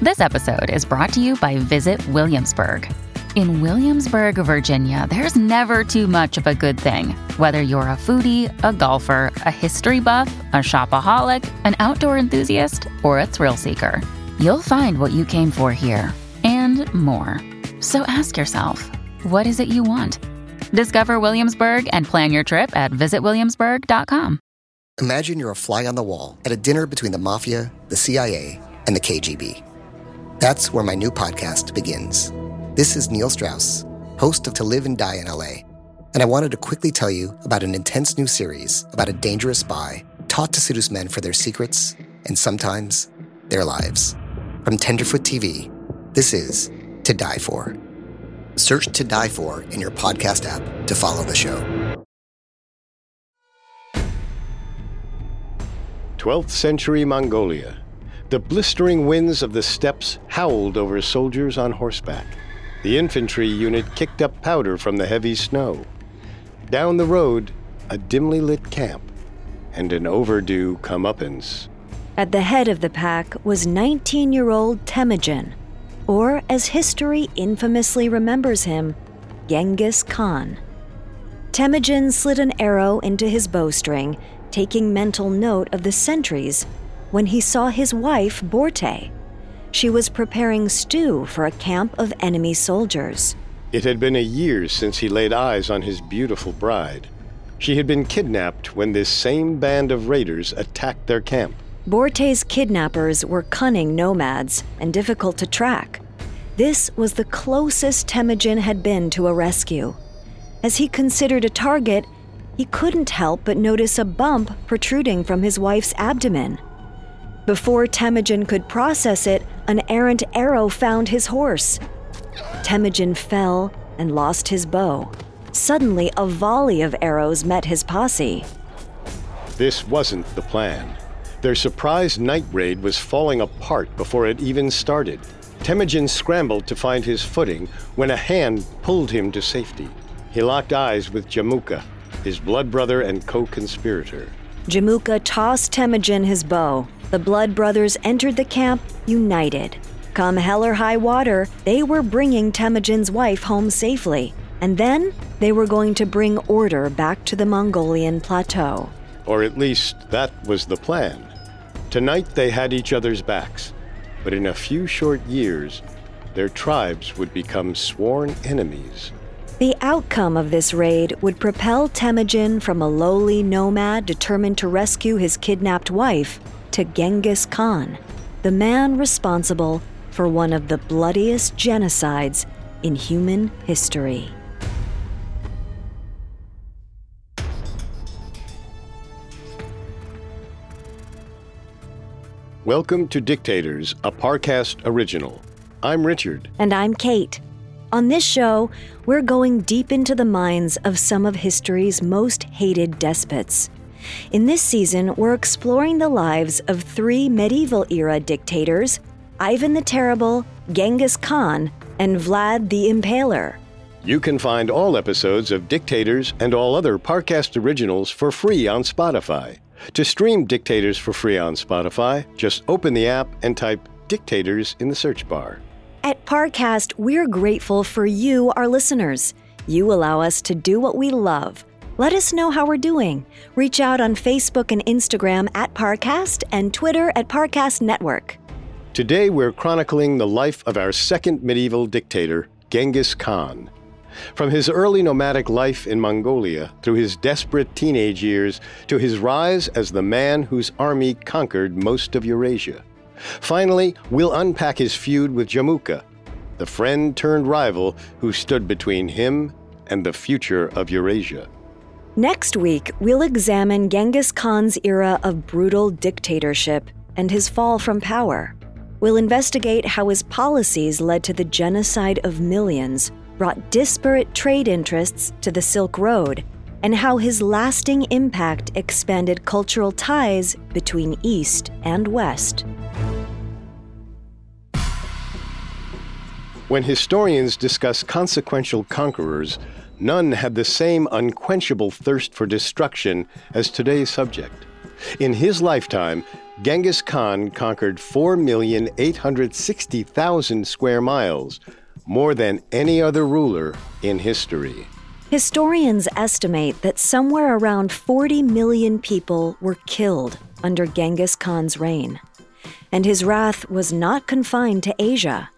This episode is brought to you by Visit Williamsburg. In Williamsburg, Virginia, there's never too much of a good thing. Whether you're a foodie, a golfer, a history buff, a shopaholic, an outdoor enthusiast, or a thrill seeker, you'll find what you came for here and more. So ask yourself, what is it you want? Discover Williamsburg and plan your trip at visitwilliamsburg.com. Imagine you're a fly on the wall at a dinner between the mafia, the CIA, and the KGB. That's where my new podcast begins. This is Neil Strauss, host of To Live and Die in LA, and I wanted to quickly tell you about an intense new series about a dangerous spy taught to seduce men for their secrets and sometimes their lives. From Tenderfoot TV, this is To Die For. Search To Die For in your podcast app to follow the show. 12th century Mongolia. The blistering winds of the steppes howled over soldiers on horseback. The infantry unit kicked up powder from the heavy snow. Down the road, a dimly lit camp and an overdue comeuppance. At the head of the pack was 19 year old Temujin, or as history infamously remembers him, Genghis Khan. Temujin slid an arrow into his bowstring, taking mental note of the sentries, when he saw his wife, Borte. She was preparing stew for a camp of enemy soldiers. It had been a year since he laid eyes on his beautiful bride. She had been kidnapped when this same band of raiders attacked their camp. Borte's kidnappers were cunning nomads and difficult to track. This was the closest Temujin had been to a rescue. As he considered a target, he couldn't help but notice a bump protruding from his wife's abdomen. Before Temujin could process it, an errant arrow found his horse. Temujin fell and lost his bow. Suddenly, a volley of arrows met his posse. This wasn't the plan. Their surprise night raid was falling apart before it even started. Temujin scrambled to find his footing when a hand pulled him to safety. He locked eyes with Jamuka, his blood brother and co conspirator. Jamuka tossed Temujin his bow. The Blood Brothers entered the camp united. Come hell or high water, they were bringing Temujin's wife home safely. And then they were going to bring order back to the Mongolian plateau. Or at least that was the plan. Tonight they had each other's backs, but in a few short years, their tribes would become sworn enemies. The outcome of this raid would propel Temujin from a lowly nomad determined to rescue his kidnapped wife to Genghis Khan, the man responsible for one of the bloodiest genocides in human history. Welcome to Dictators, a Parcast original. I'm Richard. And I'm Kate. On this show, we're going deep into the minds of some of history's most hated despots. In this season, we're exploring the lives of three medieval era dictators Ivan the Terrible, Genghis Khan, and Vlad the Impaler. You can find all episodes of Dictators and all other Parcast originals for free on Spotify. To stream Dictators for free on Spotify, just open the app and type Dictators in the search bar. At Parcast, we're grateful for you, our listeners. You allow us to do what we love. Let us know how we're doing. Reach out on Facebook and Instagram at Parcast and Twitter at Parcast Network. Today we're chronicling the life of our second medieval dictator, Genghis Khan. From his early nomadic life in Mongolia through his desperate teenage years to his rise as the man whose army conquered most of Eurasia. Finally, we'll unpack his feud with Jamuka, the friend turned rival who stood between him and the future of Eurasia. Next week, we'll examine Genghis Khan's era of brutal dictatorship and his fall from power. We'll investigate how his policies led to the genocide of millions, brought disparate trade interests to the Silk Road, and how his lasting impact expanded cultural ties between East and West. When historians discuss consequential conquerors, none had the same unquenchable thirst for destruction as today's subject. In his lifetime, Genghis Khan conquered 4,860,000 square miles, more than any other ruler in history. Historians estimate that somewhere around 40 million people were killed under Genghis Khan's reign. And his wrath was not confined to Asia.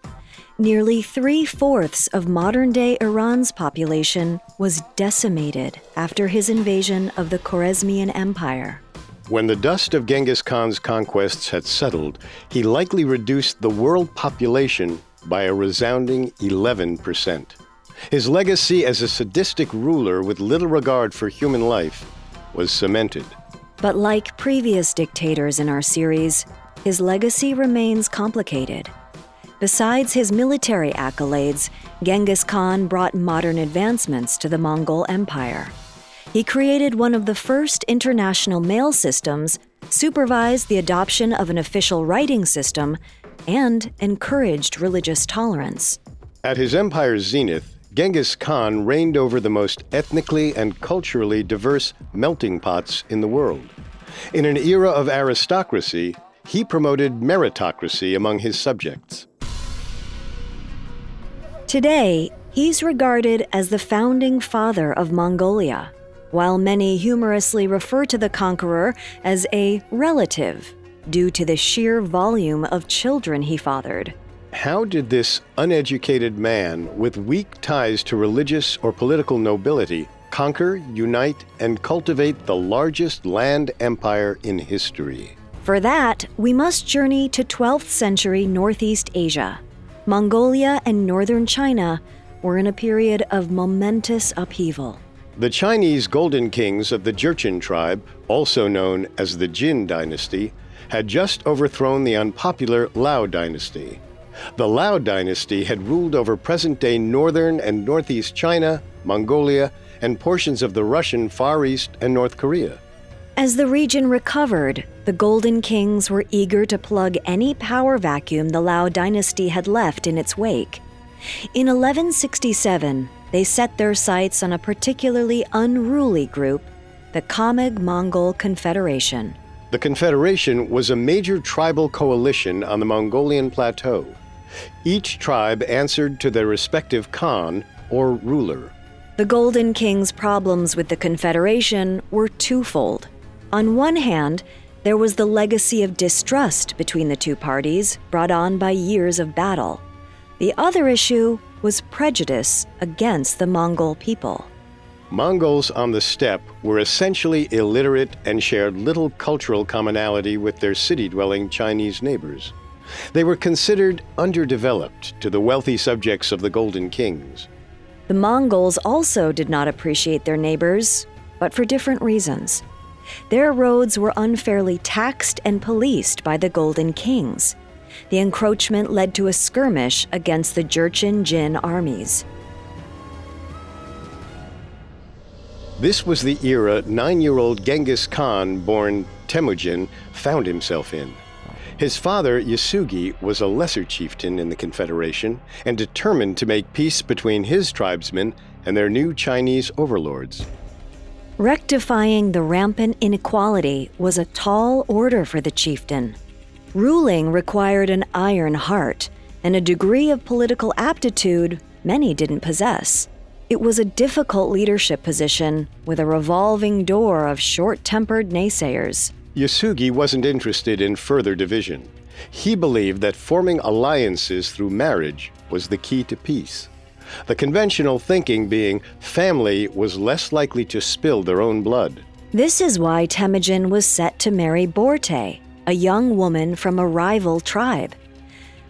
Nearly three fourths of modern day Iran's population was decimated after his invasion of the Khwarezmian Empire. When the dust of Genghis Khan's conquests had settled, he likely reduced the world population by a resounding 11%. His legacy as a sadistic ruler with little regard for human life was cemented. But like previous dictators in our series, his legacy remains complicated. Besides his military accolades, Genghis Khan brought modern advancements to the Mongol Empire. He created one of the first international mail systems, supervised the adoption of an official writing system, and encouraged religious tolerance. At his empire's zenith, Genghis Khan reigned over the most ethnically and culturally diverse melting pots in the world. In an era of aristocracy, he promoted meritocracy among his subjects. Today, he's regarded as the founding father of Mongolia, while many humorously refer to the conqueror as a relative due to the sheer volume of children he fathered. How did this uneducated man with weak ties to religious or political nobility conquer, unite, and cultivate the largest land empire in history? For that, we must journey to 12th century Northeast Asia Mongolia and northern China were in a period of momentous upheaval. The Chinese golden kings of the Jurchen tribe, also known as the Jin dynasty, had just overthrown the unpopular Liao dynasty. The Liao dynasty had ruled over present day northern and northeast China, Mongolia, and portions of the Russian Far East and North Korea. As the region recovered, the Golden Kings were eager to plug any power vacuum the Liao dynasty had left in its wake. In 1167, they set their sights on a particularly unruly group, the Khamag Mongol Confederation. The Confederation was a major tribal coalition on the Mongolian plateau. Each tribe answered to their respective Khan, or ruler. The Golden King's problems with the Confederation were twofold. On one hand, there was the legacy of distrust between the two parties brought on by years of battle. The other issue was prejudice against the Mongol people. Mongols on the steppe were essentially illiterate and shared little cultural commonality with their city dwelling Chinese neighbors. They were considered underdeveloped to the wealthy subjects of the Golden Kings. The Mongols also did not appreciate their neighbors, but for different reasons. Their roads were unfairly taxed and policed by the Golden Kings. The encroachment led to a skirmish against the Jurchen Jin armies. This was the era nine year old Genghis Khan, born Temujin, found himself in. His father, Yasugi, was a lesser chieftain in the Confederation and determined to make peace between his tribesmen and their new Chinese overlords. Rectifying the rampant inequality was a tall order for the chieftain. Ruling required an iron heart and a degree of political aptitude many didn't possess. It was a difficult leadership position with a revolving door of short tempered naysayers. Yasugi wasn't interested in further division. He believed that forming alliances through marriage was the key to peace. The conventional thinking being family was less likely to spill their own blood. This is why Temujin was set to marry Borte, a young woman from a rival tribe.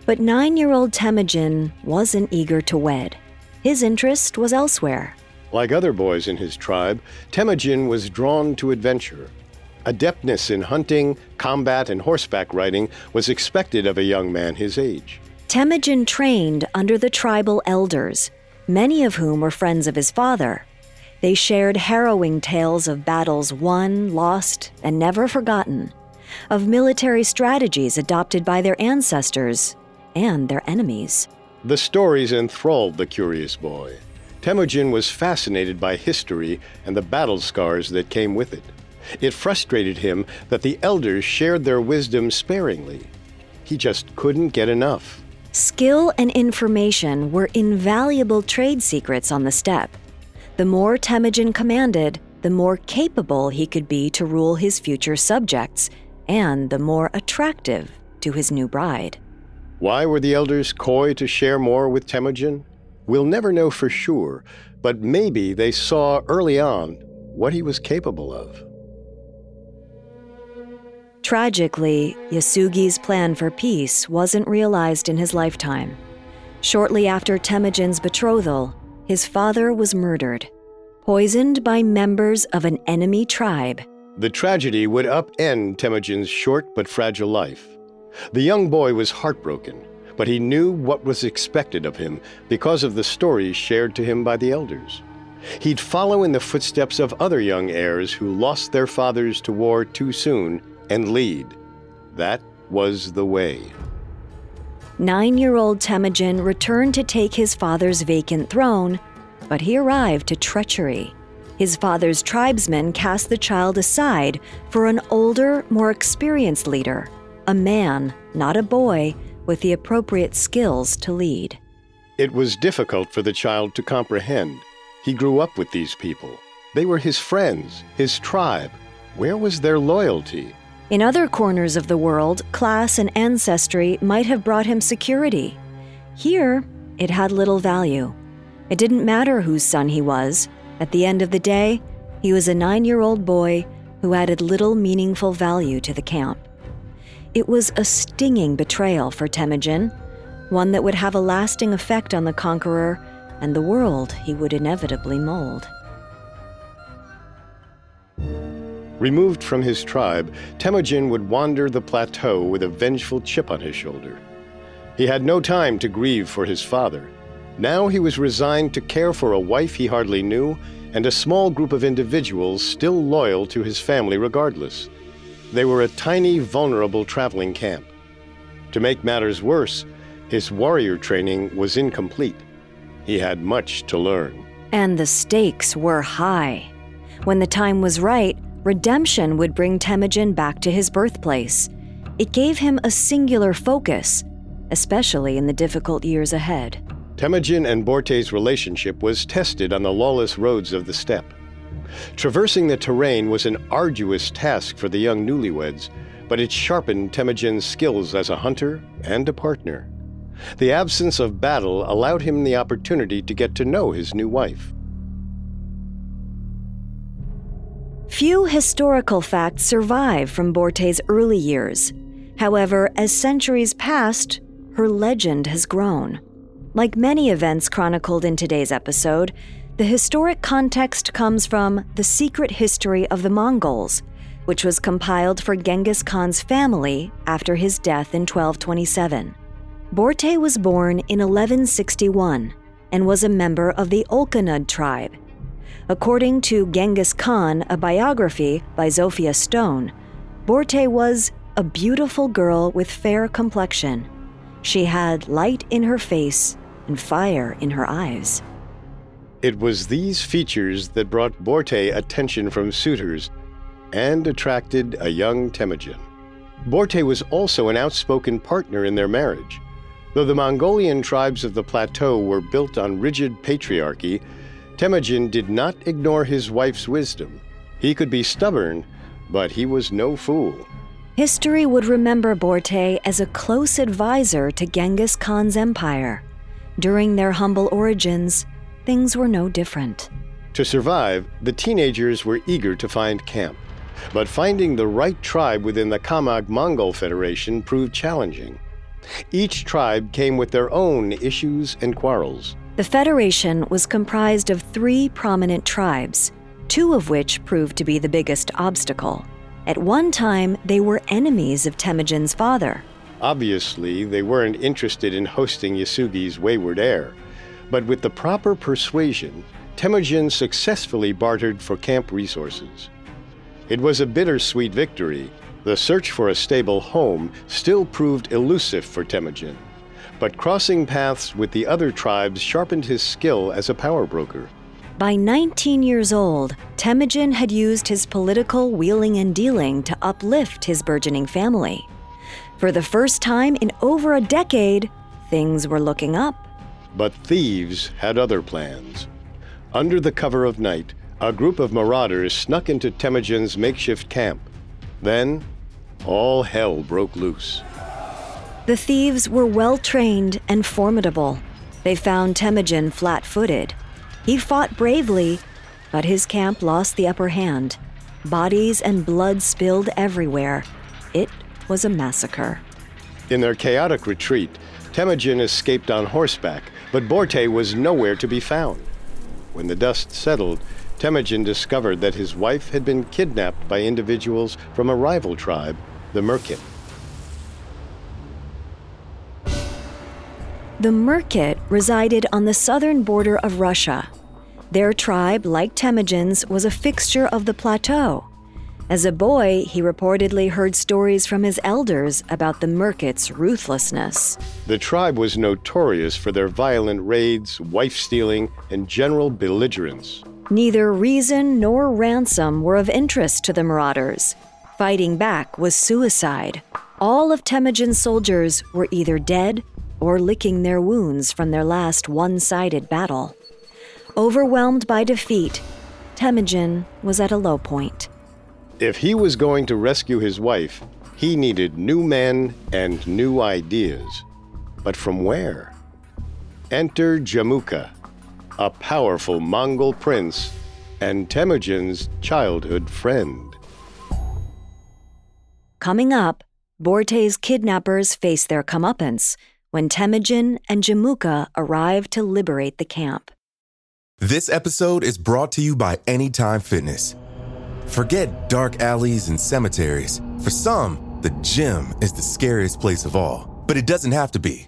But nine year old Temujin wasn't eager to wed. His interest was elsewhere. Like other boys in his tribe, Temujin was drawn to adventure. Adeptness in hunting, combat, and horseback riding was expected of a young man his age. Temujin trained under the tribal elders, many of whom were friends of his father. They shared harrowing tales of battles won, lost, and never forgotten, of military strategies adopted by their ancestors and their enemies. The stories enthralled the curious boy. Temujin was fascinated by history and the battle scars that came with it. It frustrated him that the elders shared their wisdom sparingly. He just couldn't get enough. Skill and information were invaluable trade secrets on the steppe. The more Temujin commanded, the more capable he could be to rule his future subjects, and the more attractive to his new bride. Why were the elders coy to share more with Temujin? We'll never know for sure, but maybe they saw early on what he was capable of. Tragically, Yasugi's plan for peace wasn't realized in his lifetime. Shortly after Temujin's betrothal, his father was murdered, poisoned by members of an enemy tribe. The tragedy would upend Temujin's short but fragile life. The young boy was heartbroken, but he knew what was expected of him because of the stories shared to him by the elders. He'd follow in the footsteps of other young heirs who lost their fathers to war too soon and lead. That was the way. Nine year old Temujin returned to take his father's vacant throne, but he arrived to treachery. His father's tribesmen cast the child aside for an older, more experienced leader, a man, not a boy, with the appropriate skills to lead. It was difficult for the child to comprehend. He grew up with these people. They were his friends, his tribe. Where was their loyalty? In other corners of the world, class and ancestry might have brought him security. Here, it had little value. It didn't matter whose son he was. At the end of the day, he was a nine year old boy who added little meaningful value to the camp. It was a stinging betrayal for Temujin, one that would have a lasting effect on the conqueror and the world he would inevitably mold. Removed from his tribe, Temujin would wander the plateau with a vengeful chip on his shoulder. He had no time to grieve for his father. Now he was resigned to care for a wife he hardly knew and a small group of individuals still loyal to his family regardless. They were a tiny, vulnerable traveling camp. To make matters worse, his warrior training was incomplete. He had much to learn. And the stakes were high. When the time was right, redemption would bring Temujin back to his birthplace. It gave him a singular focus, especially in the difficult years ahead. Temujin and Borte's relationship was tested on the lawless roads of the steppe. Traversing the terrain was an arduous task for the young newlyweds, but it sharpened Temujin's skills as a hunter and a partner. The absence of battle allowed him the opportunity to get to know his new wife. Few historical facts survive from Borte's early years. However, as centuries passed, her legend has grown. Like many events chronicled in today's episode, the historic context comes from The Secret History of the Mongols, which was compiled for Genghis Khan's family after his death in 1227. Borte was born in 1161 and was a member of the Olkhunut tribe, According to Genghis Khan, a biography by Zofia Stone, Borte was a beautiful girl with fair complexion. She had light in her face and fire in her eyes. It was these features that brought Borte attention from suitors and attracted a young Temujin. Borte was also an outspoken partner in their marriage. Though the Mongolian tribes of the plateau were built on rigid patriarchy, Temujin did not ignore his wife's wisdom. He could be stubborn, but he was no fool. History would remember Borte as a close advisor to Genghis Khan's empire. During their humble origins, things were no different. To survive, the teenagers were eager to find camp. But finding the right tribe within the Khamag Mongol Federation proved challenging. Each tribe came with their own issues and quarrels. The Federation was comprised of three prominent tribes, two of which proved to be the biggest obstacle At one time, they were enemies of Temujin's father. Obviously, they weren't interested in hosting Yasugi's wayward heir, but with the proper persuasion, Temujin successfully bartered for camp resources. It was a bittersweet victory. The search for a stable home still proved elusive for Temujin, but crossing paths with the other tribes sharpened his skill as a power broker. By 19 years old, Temujin had used his political wheeling and dealing to uplift his burgeoning family. For the first time in over a decade, things were looking up. But thieves had other plans. Under the cover of night, a group of marauders snuck into Temujin's makeshift camp. Then, all hell broke loose. The thieves were well trained and formidable. They found Temujin flat footed. He fought bravely, but his camp lost the upper hand. Bodies and blood spilled everywhere. It was a massacre. In their chaotic retreat, Temujin escaped on horseback, but Borte was nowhere to be found. When the dust settled, Temujin discovered that his wife had been kidnapped by individuals from a rival tribe, the Merkit. The Merkit resided on the southern border of Russia. Their tribe, like Temujin's, was a fixture of the plateau. As a boy, he reportedly heard stories from his elders about the Merkit's ruthlessness. The tribe was notorious for their violent raids, wife stealing, and general belligerence. Neither reason nor ransom were of interest to the marauders. Fighting back was suicide. All of Temujin's soldiers were either dead or licking their wounds from their last one sided battle. Overwhelmed by defeat, Temujin was at a low point. If he was going to rescue his wife, he needed new men and new ideas. But from where? Enter Jamuka, a powerful Mongol prince and Temujin's childhood friend. Coming up, Borte's kidnappers face their comeuppance when Temujin and Jamuka arrive to liberate the camp. This episode is brought to you by Anytime Fitness. Forget dark alleys and cemeteries. For some, the gym is the scariest place of all, but it doesn't have to be.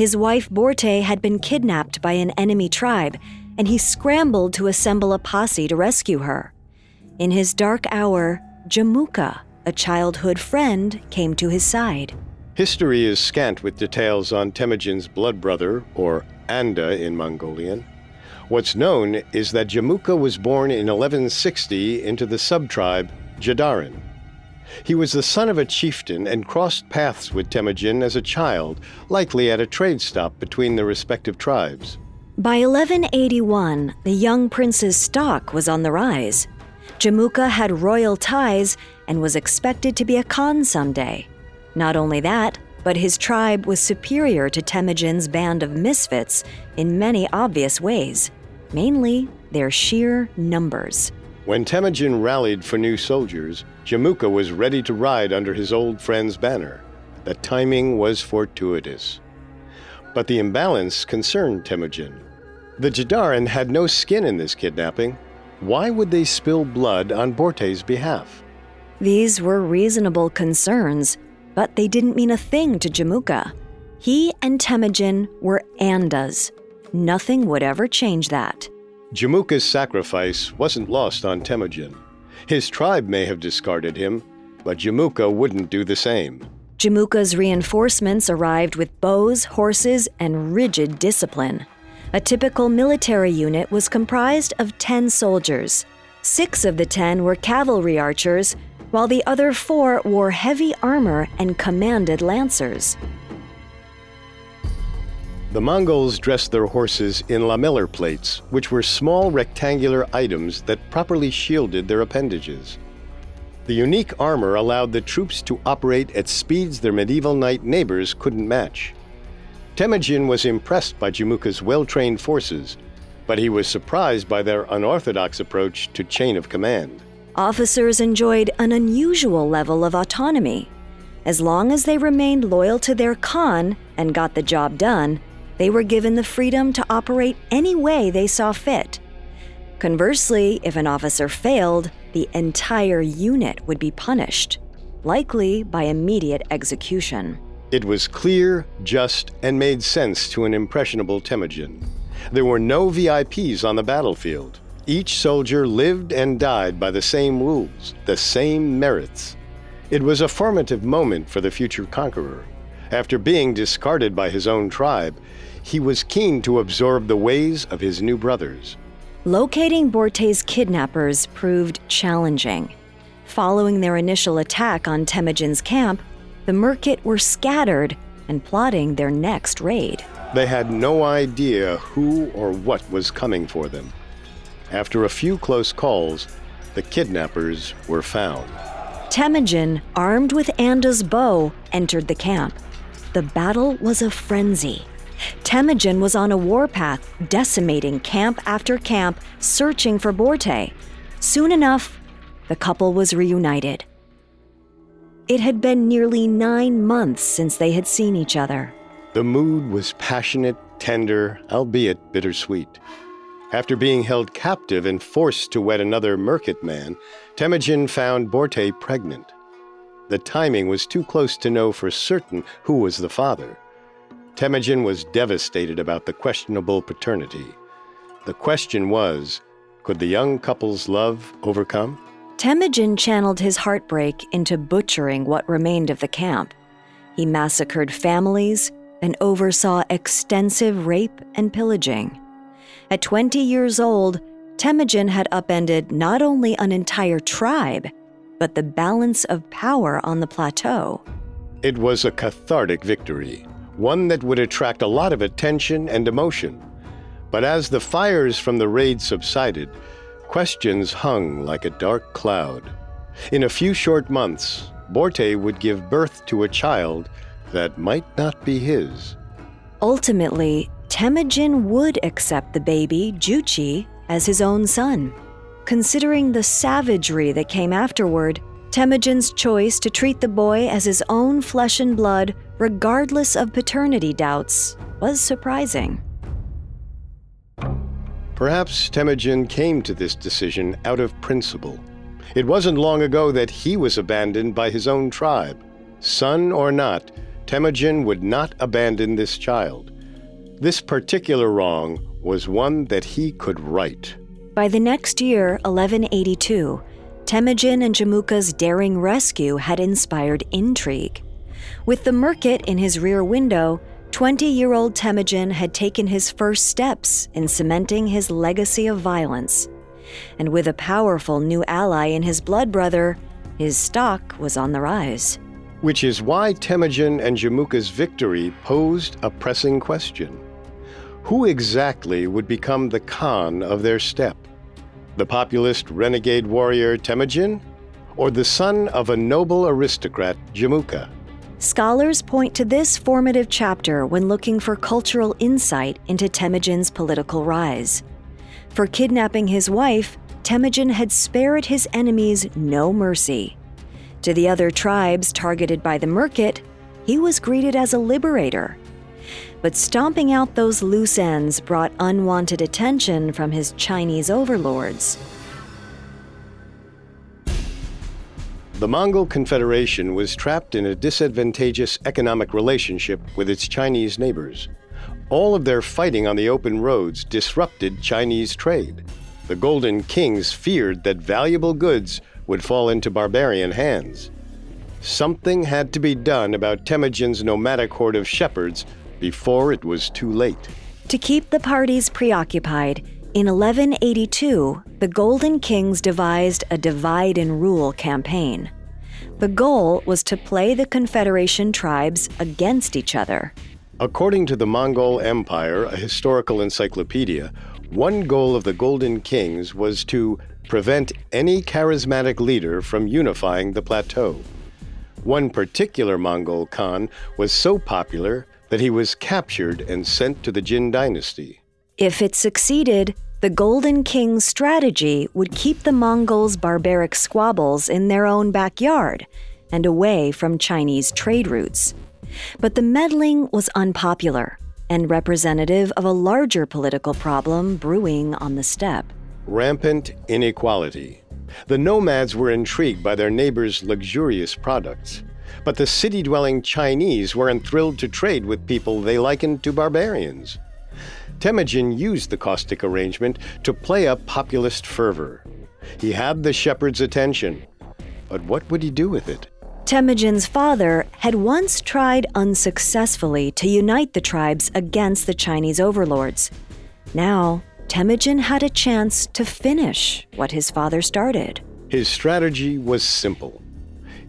His wife Borte had been kidnapped by an enemy tribe, and he scrambled to assemble a posse to rescue her. In his dark hour, Jamuka, a childhood friend, came to his side. History is scant with details on Temujin's blood brother, or Anda in Mongolian. What's known is that Jamuka was born in 1160 into the subtribe Jadaran. He was the son of a chieftain and crossed paths with Temujin as a child, likely at a trade stop between the respective tribes. By 1181, the young prince's stock was on the rise. Jamuka had royal ties and was expected to be a Khan someday. Not only that, but his tribe was superior to Temujin's band of misfits in many obvious ways, mainly their sheer numbers. When Temujin rallied for new soldiers, Jamuka was ready to ride under his old friend's banner. The timing was fortuitous. But the imbalance concerned Temujin. The Jadaran had no skin in this kidnapping. Why would they spill blood on Borte's behalf? These were reasonable concerns, but they didn't mean a thing to Jamuka. He and Temujin were Andas. Nothing would ever change that. Jamuka's sacrifice wasn't lost on Temujin. His tribe may have discarded him, but Jamuka wouldn't do the same. Jamuka's reinforcements arrived with bows, horses, and rigid discipline. A typical military unit was comprised of 10 soldiers. Six of the 10 were cavalry archers, while the other four wore heavy armor and commanded lancers. The Mongols dressed their horses in lamellar plates, which were small rectangular items that properly shielded their appendages. The unique armor allowed the troops to operate at speeds their medieval knight neighbors couldn't match. Temujin was impressed by Jamuka's well trained forces, but he was surprised by their unorthodox approach to chain of command. Officers enjoyed an unusual level of autonomy. As long as they remained loyal to their Khan and got the job done, they were given the freedom to operate any way they saw fit. Conversely, if an officer failed, the entire unit would be punished, likely by immediate execution. It was clear, just, and made sense to an impressionable Temujin. There were no VIPs on the battlefield. Each soldier lived and died by the same rules, the same merits. It was a formative moment for the future conqueror. After being discarded by his own tribe, he was keen to absorb the ways of his new brothers. Locating Borte's kidnappers proved challenging. Following their initial attack on Temujin's camp, the Merkit were scattered and plotting their next raid. They had no idea who or what was coming for them. After a few close calls, the kidnappers were found. Temujin, armed with Anda's bow, entered the camp. The battle was a frenzy. Temujin was on a warpath, decimating camp after camp, searching for Borte. Soon enough, the couple was reunited. It had been nearly nine months since they had seen each other. The mood was passionate, tender, albeit bittersweet. After being held captive and forced to wed another Merkit man, Temujin found Borte pregnant. The timing was too close to know for certain who was the father. Temujin was devastated about the questionable paternity. The question was could the young couple's love overcome? Temujin channeled his heartbreak into butchering what remained of the camp. He massacred families and oversaw extensive rape and pillaging. At 20 years old, Temujin had upended not only an entire tribe, but the balance of power on the plateau. It was a cathartic victory, one that would attract a lot of attention and emotion. But as the fires from the raid subsided, questions hung like a dark cloud. In a few short months, Borte would give birth to a child that might not be his. Ultimately, Temujin would accept the baby, Juchi, as his own son. Considering the savagery that came afterward, Temujin's choice to treat the boy as his own flesh and blood, regardless of paternity doubts, was surprising. Perhaps Temujin came to this decision out of principle. It wasn't long ago that he was abandoned by his own tribe. Son or not, Temujin would not abandon this child. This particular wrong was one that he could right. By the next year, 1182, Temujin and Jamuka's daring rescue had inspired intrigue. With the Merkit in his rear window, 20 year old Temujin had taken his first steps in cementing his legacy of violence. And with a powerful new ally in his blood brother, his stock was on the rise. Which is why Temujin and Jamuka's victory posed a pressing question. Who exactly would become the Khan of their steppe? The populist renegade warrior Temujin? Or the son of a noble aristocrat, Jamuka? Scholars point to this formative chapter when looking for cultural insight into Temujin's political rise. For kidnapping his wife, Temujin had spared his enemies no mercy. To the other tribes targeted by the Merkit, he was greeted as a liberator. But stomping out those loose ends brought unwanted attention from his Chinese overlords. The Mongol Confederation was trapped in a disadvantageous economic relationship with its Chinese neighbors. All of their fighting on the open roads disrupted Chinese trade. The Golden Kings feared that valuable goods would fall into barbarian hands. Something had to be done about Temujin's nomadic horde of shepherds before it was too late. To keep the parties preoccupied, in 1182, the Golden Kings devised a divide and rule campaign. The goal was to play the Confederation tribes against each other. According to the Mongol Empire, a historical encyclopedia, one goal of the Golden Kings was to prevent any charismatic leader from unifying the plateau. One particular Mongol Khan was so popular that he was captured and sent to the Jin dynasty. If it succeeded, the Golden King's strategy would keep the Mongols' barbaric squabbles in their own backyard and away from Chinese trade routes. But the meddling was unpopular and representative of a larger political problem brewing on the steppe. Rampant inequality. The nomads were intrigued by their neighbors' luxurious products, but the city dwelling Chinese weren't thrilled to trade with people they likened to barbarians. Temujin used the caustic arrangement to play up populist fervor. He had the shepherd's attention, but what would he do with it? Temujin's father had once tried unsuccessfully to unite the tribes against the Chinese overlords. Now, Temujin had a chance to finish what his father started. His strategy was simple.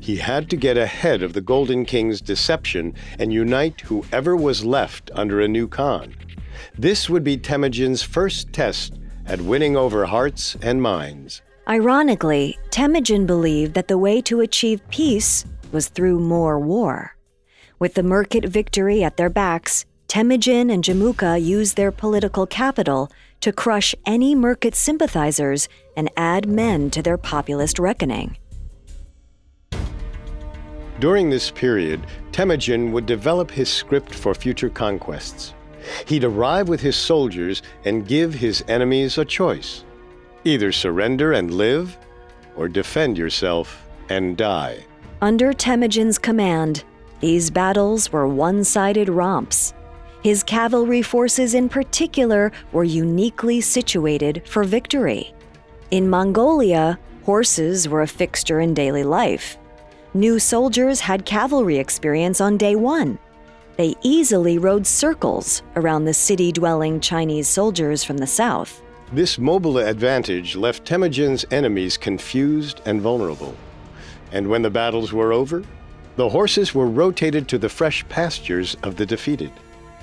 He had to get ahead of the Golden King's deception and unite whoever was left under a new Khan. This would be Temujin's first test at winning over hearts and minds. Ironically, Temujin believed that the way to achieve peace was through more war. With the Merkit victory at their backs, Temujin and Jamuka used their political capital to crush any Merkit sympathizers and add men to their populist reckoning. During this period, Temujin would develop his script for future conquests. He'd arrive with his soldiers and give his enemies a choice either surrender and live, or defend yourself and die. Under Temujin's command, these battles were one sided romps. His cavalry forces, in particular, were uniquely situated for victory. In Mongolia, horses were a fixture in daily life. New soldiers had cavalry experience on day one. They easily rode circles around the city dwelling Chinese soldiers from the south. This mobile advantage left Temujin's enemies confused and vulnerable. And when the battles were over, the horses were rotated to the fresh pastures of the defeated.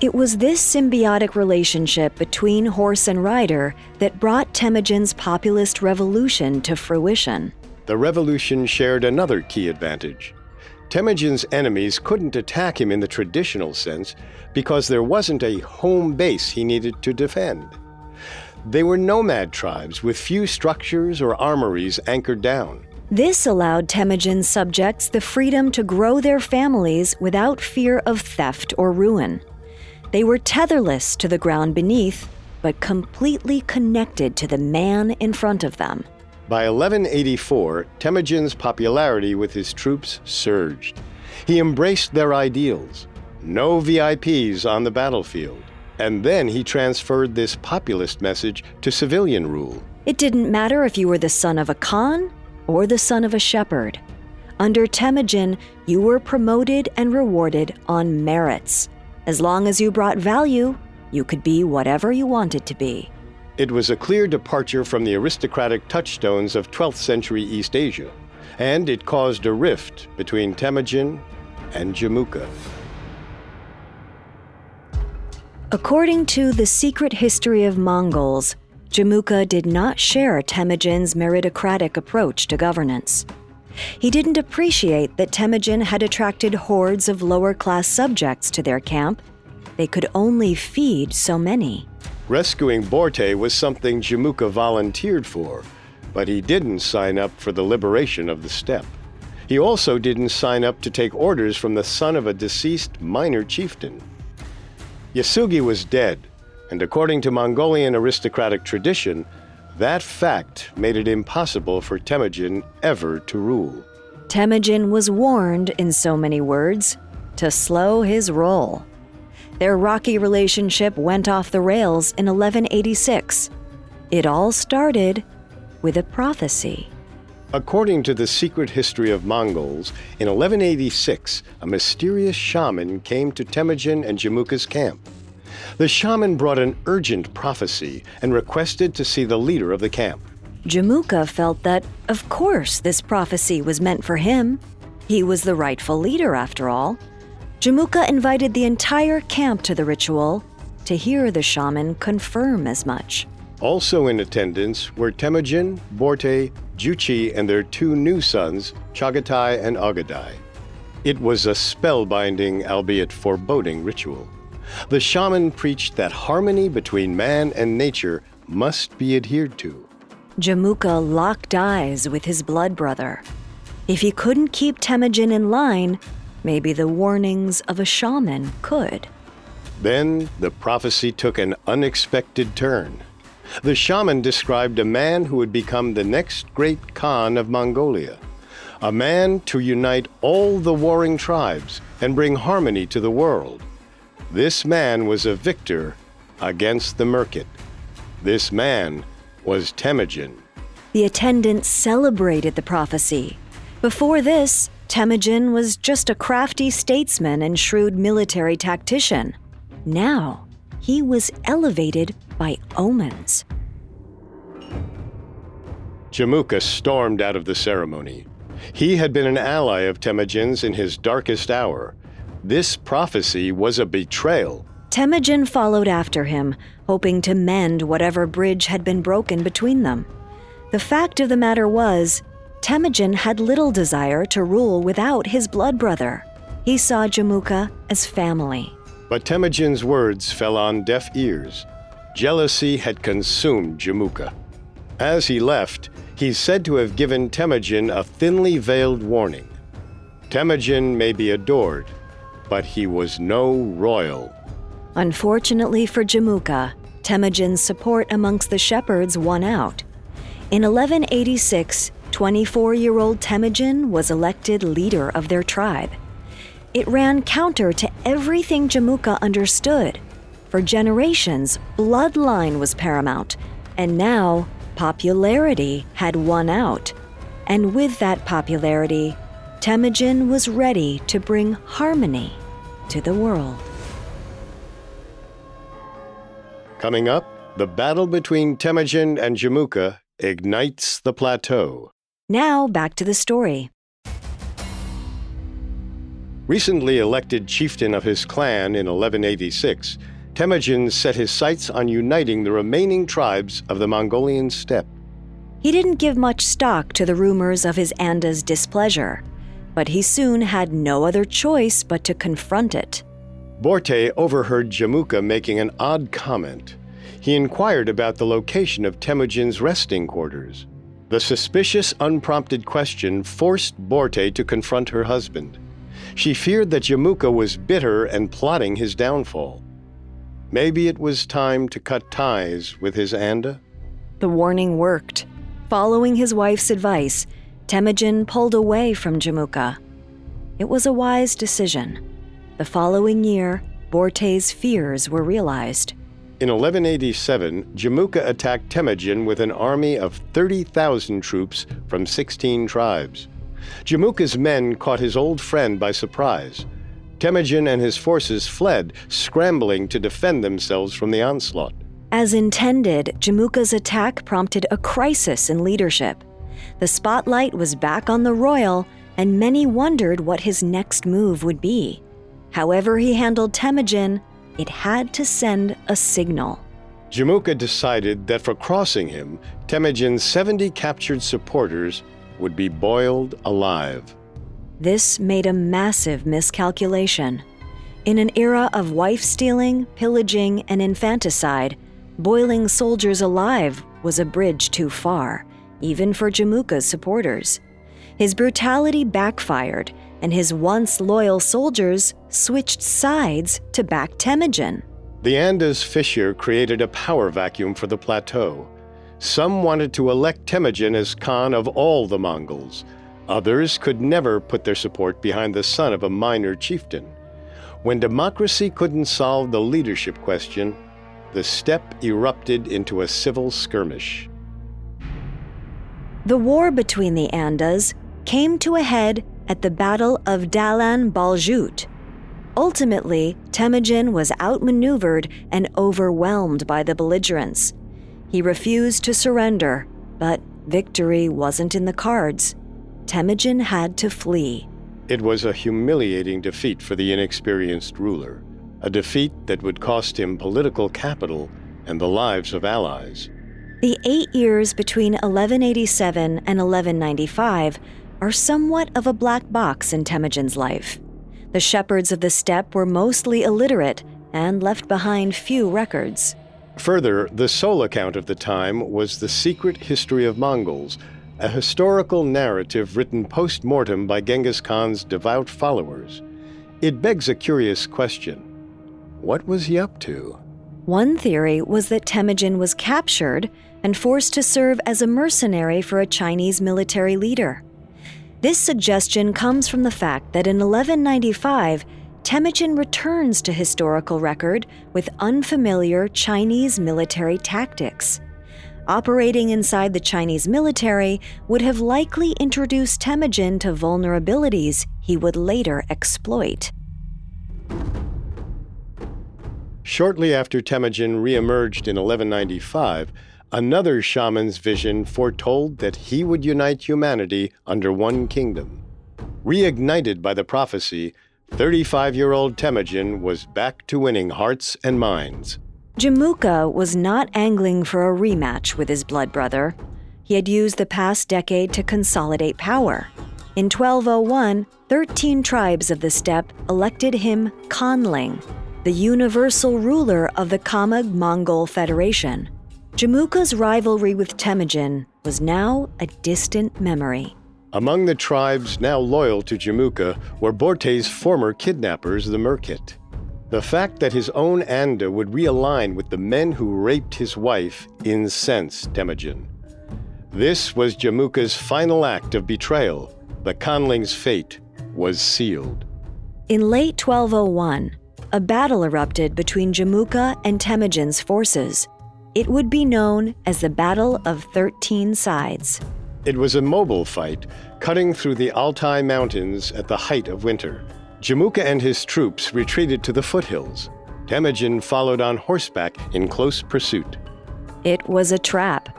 It was this symbiotic relationship between horse and rider that brought Temujin's populist revolution to fruition. The revolution shared another key advantage. Temujin's enemies couldn't attack him in the traditional sense because there wasn't a home base he needed to defend. They were nomad tribes with few structures or armories anchored down. This allowed Temujin's subjects the freedom to grow their families without fear of theft or ruin. They were tetherless to the ground beneath, but completely connected to the man in front of them. By 1184, Temujin's popularity with his troops surged. He embraced their ideals no VIPs on the battlefield. And then he transferred this populist message to civilian rule. It didn't matter if you were the son of a Khan or the son of a shepherd. Under Temujin, you were promoted and rewarded on merits. As long as you brought value, you could be whatever you wanted to be. It was a clear departure from the aristocratic touchstones of 12th century East Asia, and it caused a rift between Temujin and Jamuka. According to The Secret History of Mongols, Jamuka did not share Temujin's meritocratic approach to governance. He didn't appreciate that Temujin had attracted hordes of lower class subjects to their camp. They could only feed so many. Rescuing Borte was something Jamuka volunteered for, but he didn't sign up for the liberation of the steppe. He also didn't sign up to take orders from the son of a deceased minor chieftain. Yasugi was dead, and according to Mongolian aristocratic tradition, that fact made it impossible for Temujin ever to rule. Temujin was warned, in so many words, to slow his roll. Their rocky relationship went off the rails in 1186. It all started with a prophecy. According to the secret history of Mongols, in 1186, a mysterious shaman came to Temujin and Jamuka's camp. The shaman brought an urgent prophecy and requested to see the leader of the camp. Jamuka felt that, of course, this prophecy was meant for him. He was the rightful leader, after all. Jamuka invited the entire camp to the ritual to hear the shaman confirm as much. Also in attendance were Temujin, Borte, Juchi, and their two new sons, Chagatai and Ogadai. It was a spellbinding, albeit foreboding, ritual. The shaman preached that harmony between man and nature must be adhered to. Jamuka locked eyes with his blood brother. If he couldn't keep Temujin in line, maybe the warnings of a shaman could. Then the prophecy took an unexpected turn. The shaman described a man who would become the next great Khan of Mongolia, a man to unite all the warring tribes and bring harmony to the world. This man was a victor against the Merkit. This man was Temujin. The attendants celebrated the prophecy. Before this, Temujin was just a crafty statesman and shrewd military tactician. Now, he was elevated by omens. Jamuka stormed out of the ceremony. He had been an ally of Temujin's in his darkest hour. This prophecy was a betrayal. Temujin followed after him, hoping to mend whatever bridge had been broken between them. The fact of the matter was, Temujin had little desire to rule without his blood brother. He saw Jamuka as family. But Temujin's words fell on deaf ears. Jealousy had consumed Jamuka. As he left, he's said to have given Temujin a thinly veiled warning. Temujin may be adored, but he was no royal. Unfortunately for Jamuka, Temujin's support amongst the shepherds won out. In 1186, 24 year old Temujin was elected leader of their tribe. It ran counter to everything Jamuka understood. For generations, bloodline was paramount, and now popularity had won out. And with that popularity, Temujin was ready to bring harmony to the world. Coming up, the battle between Temujin and Jamuka ignites the plateau. Now, back to the story. Recently elected chieftain of his clan in 1186, Temujin set his sights on uniting the remaining tribes of the Mongolian steppe. He didn't give much stock to the rumors of his Anda's displeasure, but he soon had no other choice but to confront it. Borte overheard Jamuka making an odd comment. He inquired about the location of Temujin's resting quarters. The suspicious, unprompted question forced Borte to confront her husband. She feared that Jamuka was bitter and plotting his downfall. Maybe it was time to cut ties with his Anda? The warning worked. Following his wife's advice, Temujin pulled away from Jamuka. It was a wise decision. The following year, Borte's fears were realized. In 1187, Jamuka attacked Temujin with an army of 30,000 troops from 16 tribes. Jamuka's men caught his old friend by surprise. Temujin and his forces fled, scrambling to defend themselves from the onslaught. As intended, Jamuka's attack prompted a crisis in leadership. The spotlight was back on the royal, and many wondered what his next move would be. However, he handled Temujin, it had to send a signal. Jamuka decided that for crossing him, Temujin's 70 captured supporters would be boiled alive. This made a massive miscalculation. In an era of wife stealing, pillaging, and infanticide, boiling soldiers alive was a bridge too far, even for Jamuka's supporters. His brutality backfired, and his once loyal soldiers switched sides to back Temujin. The Anda's fissure created a power vacuum for the plateau. Some wanted to elect Temujin as Khan of all the Mongols. Others could never put their support behind the son of a minor chieftain. When democracy couldn't solve the leadership question, the steppe erupted into a civil skirmish. The war between the Andas came to a head at the Battle of Dalan Baljut. Ultimately, Temujin was outmaneuvered and overwhelmed by the belligerents. He refused to surrender, but victory wasn't in the cards. Temujin had to flee. It was a humiliating defeat for the inexperienced ruler, a defeat that would cost him political capital and the lives of allies. The eight years between 1187 and 1195 are somewhat of a black box in Temujin's life. The shepherds of the steppe were mostly illiterate and left behind few records. Further, the sole account of the time was The Secret History of Mongols, a historical narrative written post mortem by Genghis Khan's devout followers. It begs a curious question What was he up to? One theory was that Temujin was captured and forced to serve as a mercenary for a Chinese military leader. This suggestion comes from the fact that in 1195, Temujin returns to historical record with unfamiliar Chinese military tactics. Operating inside the Chinese military would have likely introduced Temujin to vulnerabilities he would later exploit. Shortly after Temujin reemerged in 1195, another shaman's vision foretold that he would unite humanity under one kingdom. Reignited by the prophecy, 35 year old Temujin was back to winning hearts and minds. Jamuka was not angling for a rematch with his blood brother. He had used the past decade to consolidate power. In 1201, 13 tribes of the steppe elected him Khanling, the universal ruler of the Khamag Mongol Federation. Jamuka's rivalry with Temujin was now a distant memory. Among the tribes now loyal to Jamuka were Borte's former kidnappers, the Merkit. The fact that his own Anda would realign with the men who raped his wife incensed Temujin. This was Jamuka's final act of betrayal. The Khanling's fate was sealed. In late 1201, a battle erupted between Jamuka and Temujin's forces. It would be known as the Battle of 13 Sides. It was a mobile fight, cutting through the Altai Mountains at the height of winter. Jamuka and his troops retreated to the foothills. Temujin followed on horseback in close pursuit. It was a trap.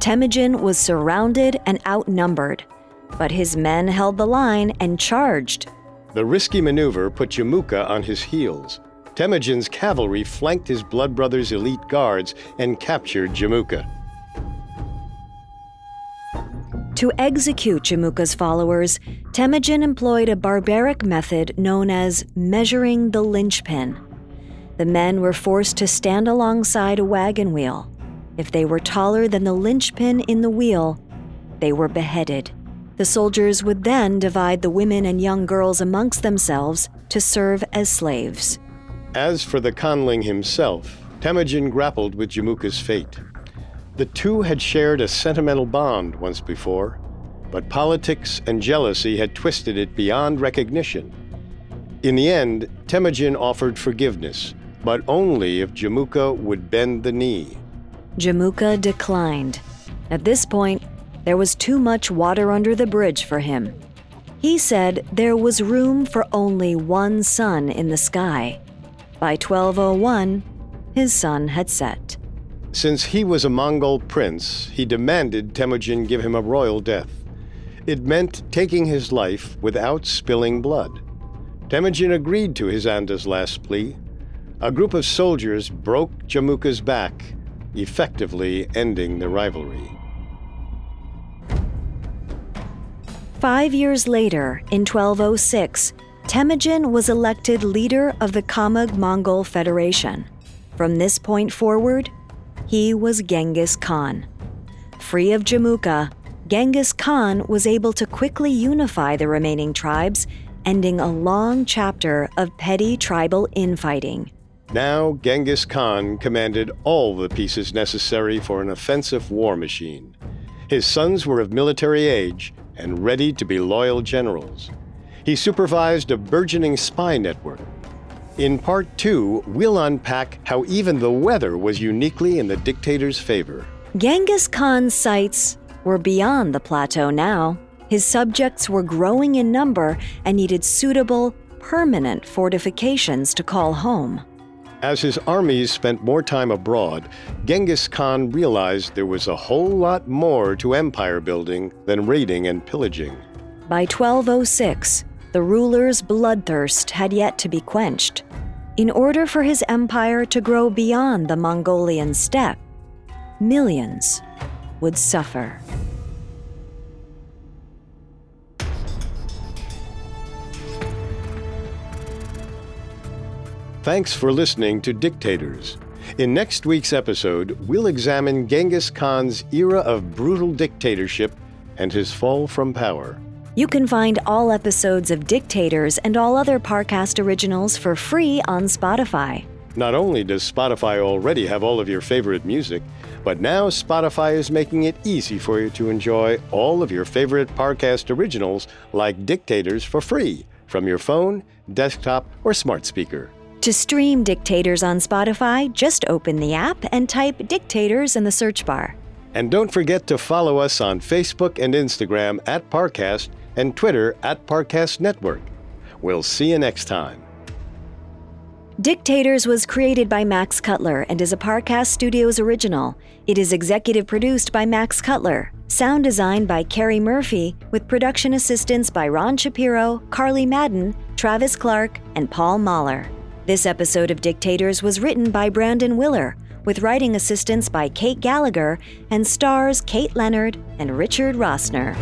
Temujin was surrounded and outnumbered, but his men held the line and charged. The risky maneuver put Jamuka on his heels. Temujin's cavalry flanked his blood brother's elite guards and captured Jamuka. To execute Jamuka's followers, Temujin employed a barbaric method known as measuring the linchpin. The men were forced to stand alongside a wagon wheel. If they were taller than the linchpin in the wheel, they were beheaded. The soldiers would then divide the women and young girls amongst themselves to serve as slaves. As for the conling himself, Temujin grappled with Jamuka's fate. The two had shared a sentimental bond once before, but politics and jealousy had twisted it beyond recognition. In the end, Temujin offered forgiveness, but only if Jamuka would bend the knee. Jamuka declined. At this point, there was too much water under the bridge for him. He said there was room for only one sun in the sky. By 1201, his sun had set. Since he was a Mongol prince, he demanded Temujin give him a royal death. It meant taking his life without spilling blood. Temujin agreed to his Anda's last plea. A group of soldiers broke Jamuka's back, effectively ending the rivalry. Five years later, in 1206, Temujin was elected leader of the Khamag Mongol Federation. From this point forward, he was Genghis Khan. Free of Jamuka, Genghis Khan was able to quickly unify the remaining tribes, ending a long chapter of petty tribal infighting. Now, Genghis Khan commanded all the pieces necessary for an offensive war machine. His sons were of military age and ready to be loyal generals. He supervised a burgeoning spy network. In part two, we'll unpack how even the weather was uniquely in the dictator's favor. Genghis Khan's sights were beyond the plateau now. His subjects were growing in number and needed suitable, permanent fortifications to call home. As his armies spent more time abroad, Genghis Khan realized there was a whole lot more to empire building than raiding and pillaging. By 1206, the ruler's bloodthirst had yet to be quenched. In order for his empire to grow beyond the Mongolian steppe, millions would suffer. Thanks for listening to Dictators. In next week's episode, we'll examine Genghis Khan's era of brutal dictatorship and his fall from power. You can find all episodes of Dictators and all other Parcast originals for free on Spotify. Not only does Spotify already have all of your favorite music, but now Spotify is making it easy for you to enjoy all of your favorite Parcast originals like Dictators for free from your phone, desktop, or smart speaker. To stream Dictators on Spotify, just open the app and type Dictators in the search bar. And don't forget to follow us on Facebook and Instagram at Parcast and Twitter at Parcast Network. We'll see you next time. Dictators was created by Max Cutler and is a Parcast Studios original. It is executive produced by Max Cutler, sound designed by Carrie Murphy, with production assistance by Ron Shapiro, Carly Madden, Travis Clark, and Paul Mahler. This episode of Dictators was written by Brandon Willer, with writing assistance by Kate Gallagher, and stars Kate Leonard and Richard Rossner.